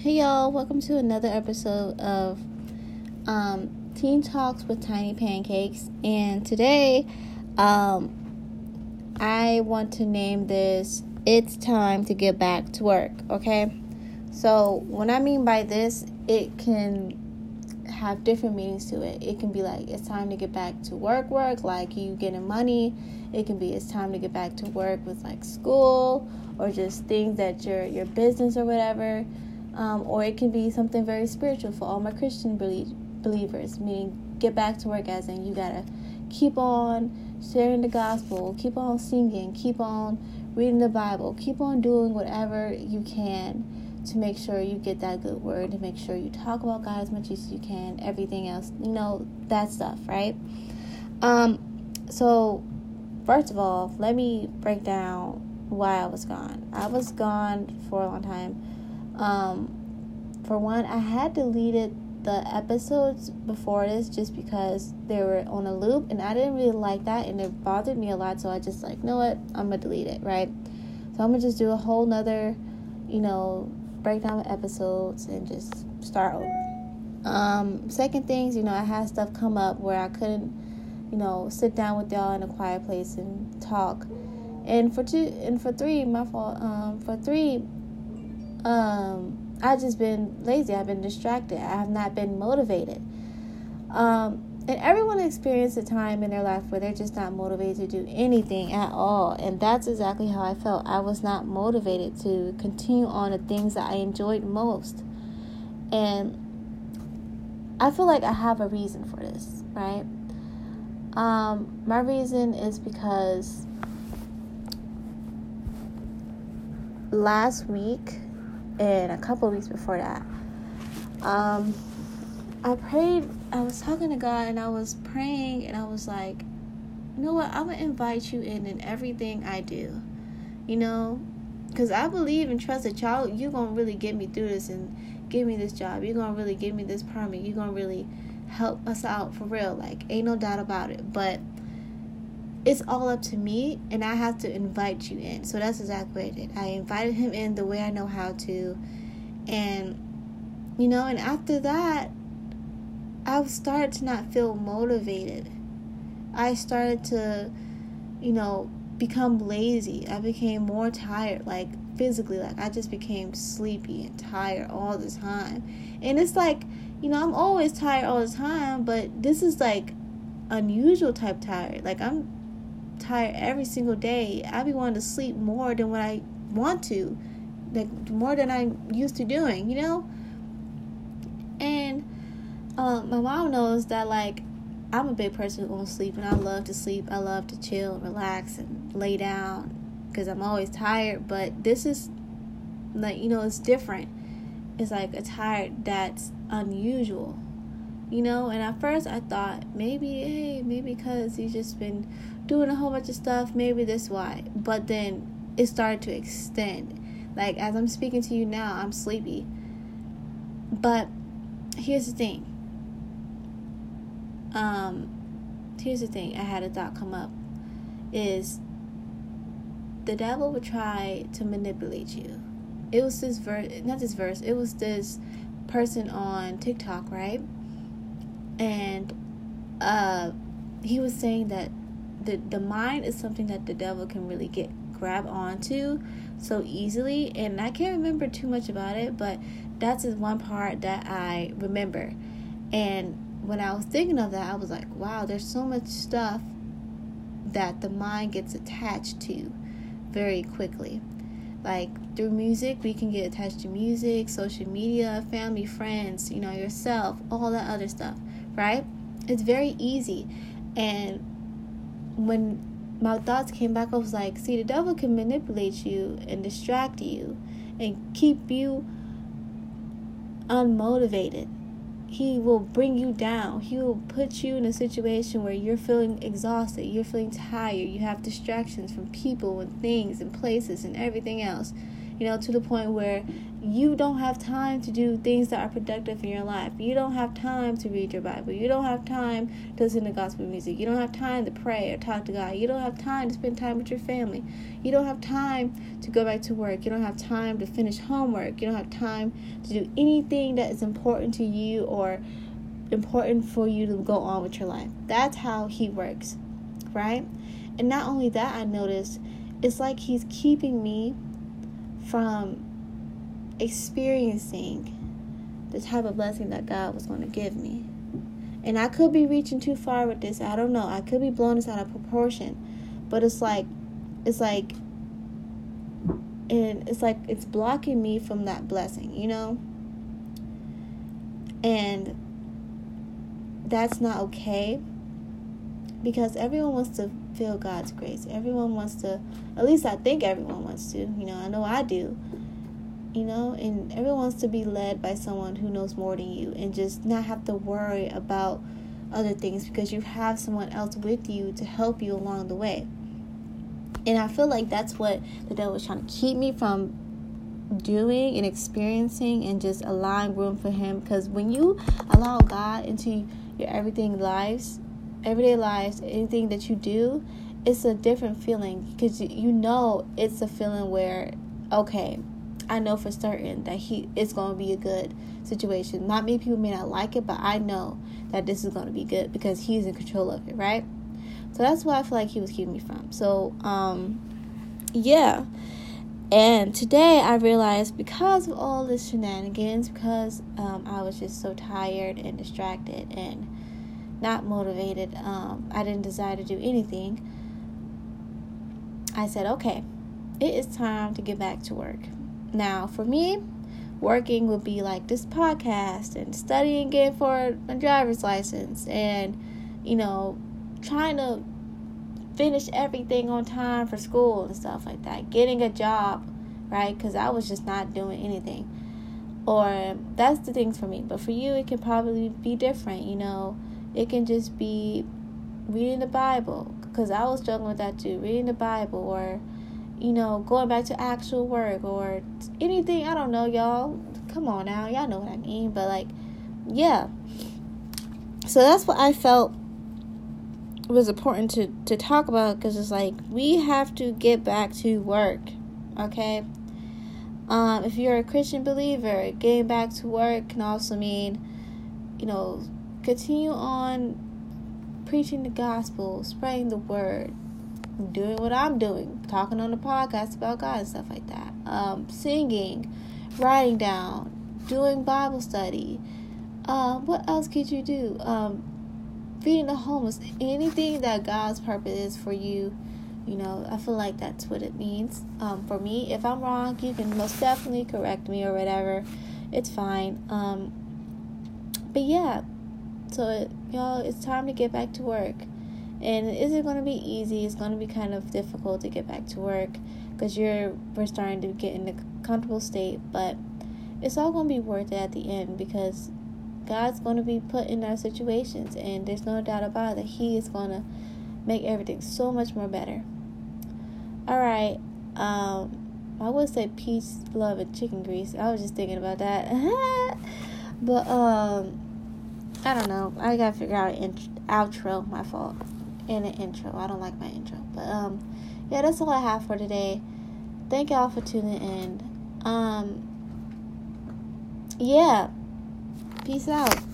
Hey y'all, welcome to another episode of um, Teen Talks with Tiny Pancakes. And today, um, I want to name this It's Time to Get Back to Work, okay? So, what I mean by this, it can have different meanings to it. It can be like it's time to get back to work, work, like you getting money. It can be it's time to get back to work with like school or just things that your your business or whatever. Um, or it can be something very spiritual for all my Christian believers, meaning get back to work as in you gotta keep on sharing the gospel, keep on singing, keep on reading the Bible, keep on doing whatever you can to make sure you get that good word, to make sure you talk about God as much as you can, everything else, you know, that stuff, right? Um, so first of all, let me break down why I was gone. I was gone for a long time. Um, for one, I had deleted the episodes before this just because they were on a loop and I didn't really like that and it bothered me a lot. So I just like, you know what? I'm gonna delete it, right? So I'm gonna just do a whole nother, you know, break down the episodes and just start over. Um, second things, you know, I had stuff come up where I couldn't, you know, sit down with y'all in a quiet place and talk. And for two and for three, my fault. Um, for three, um, I've just been lazy. I've been distracted. I have not been motivated. Um, and everyone experiences a time in their life where they're just not motivated to do anything at all. And that's exactly how I felt. I was not motivated to continue on the things that I enjoyed most. And I feel like I have a reason for this, right? Um, my reason is because last week and a couple weeks before that, um, I prayed, I was talking to God and I was praying and I was like, you know what? I'm to invite you in in everything I do. You know, because I believe and trust that y'all, you're to really get me through this and give me this job. You're to really give me this permit. You're to really help us out for real. Like, ain't no doubt about it. But it's all up to me and I have to invite you in. So that's exactly what I did. I invited him in the way I know how to. And, you know, and after that, I started to not feel motivated. I started to, you know, become lazy. I became more tired, like physically, like I just became sleepy and tired all the time. And it's like, you know, I'm always tired all the time, but this is like unusual type tired. Like I'm tired every single day. I be wanting to sleep more than what I want to, like more than I'm used to doing, you know. And um, my mom knows that like I'm a big person who to sleep, and I love to sleep. I love to chill, relax, and lay down because I'm always tired. But this is like you know, it's different. It's like a tired that's unusual you know? And at first i thought maybe hey maybe because he's just been doing a whole bunch of stuff maybe this why. But then it started to extend. Like as i'm speaking to you now i'm sleepy. But here's the thing. Um here's the thing i had a thought come up is the devil would try to manipulate you. It was this verse not this verse it was this person on tiktok right and uh, he was saying that the the mind is something that the devil can really get grab onto so easily. And I can't remember too much about it but that's the one part that I remember. And when I was thinking of that I was like wow there's so much stuff that the mind gets attached to very quickly. Like through music we can get attached to music social media family friends you know yourself all that other stuff right? It's very easy. And when my thoughts came back, I was like, see, the devil can manipulate you and distract you and keep you unmotivated. He will bring you down. He will put you in a situation where you're feeling exhausted, you're feeling tired, you have distractions from people and things and places and everything else. You know, to the point where you don't have time to do things that are productive in your life. You don't have time to read your Bible. You don't have time to listen to gospel music. You don't have time to pray or talk to God. You don't have time to spend time with your family. You don't have time to go back to work. You don't have time to finish homework. You don't have time to do anything that is important to you or important for you to go on with your life. That's how he works, right? And not only that, I noticed it's like he's keeping me from experiencing the type of blessing that God was going to give me. And I could be reaching too far with this. I don't know. I could be blowing this out of proportion. But it's like it's like and it's like it's blocking me from that blessing, you know? And that's not okay because everyone wants to feel God's grace. Everyone wants to, at least I think everyone wants to. You know, I know I do. You know, and everyone wants to be led by someone who knows more than you and just not have to worry about other things because you have someone else with you to help you along the way. And I feel like that's what the devil is trying to keep me from doing and experiencing and just allowing room for him because when you allow God into your everything lives everyday lives, anything that you do, it's a different feeling because you know it's a feeling where, okay, I know for certain that he it's going to be a good situation. Not many people may not like it, but I know that this is going to be good because he's in control of it, right? So that's why I feel like he was keeping me from. So, um, yeah. And today I realized because of all this shenanigans, because um, I was just so tired and distracted and not motivated. Um, I didn't desire to do anything. I said, okay, it is time to get back to work. Now, for me, working would be like this podcast and studying again for a driver's license and, you know, trying to finish everything on time for school and stuff like that. Getting a job, right? Because I was just not doing anything. Or that's the things for me. But for you, it can probably be different, you know it can just be reading the Bible because I was struggling with that too. Reading the Bible or you know, going back to actual work or anything, I don't know, y'all. Come on now, y'all know what I mean, but like yeah. So that's what I felt was important to to talk about because it's like we have to get back to work, okay? Um, if you're a Christian believer, getting back to work can also mean, you know, continue on preaching the gospel, spreading the word, doing what I'm doing, talking on the podcast about God and stuff like that, um, singing, writing down, doing Bible study. Uh, what else could you do? Um, feeding the homeless, anything that God's purpose is for you. You know, I feel like that's what it means. Um, for me, if I'm wrong, you can most definitely correct me or whatever. It's fine. Um, but yeah, so, y'all, it's time to get back to work. And is it going to be easy? It's going to be kind of difficult to get back to work because you're we're starting to get in a comfortable state, but it's all going to be worth it at the end because God's going to be put in our situations, and there's no doubt about it that He is going to make everything so much more better. All right, um, I would say peace, love, and chicken grease. I was just thinking about that, but um I don't know. I gotta figure out an int- outro. My fault. And an intro. I don't like my intro. But um, yeah, that's all I have for today. Thank y'all for tuning in. Um, yeah. Peace out.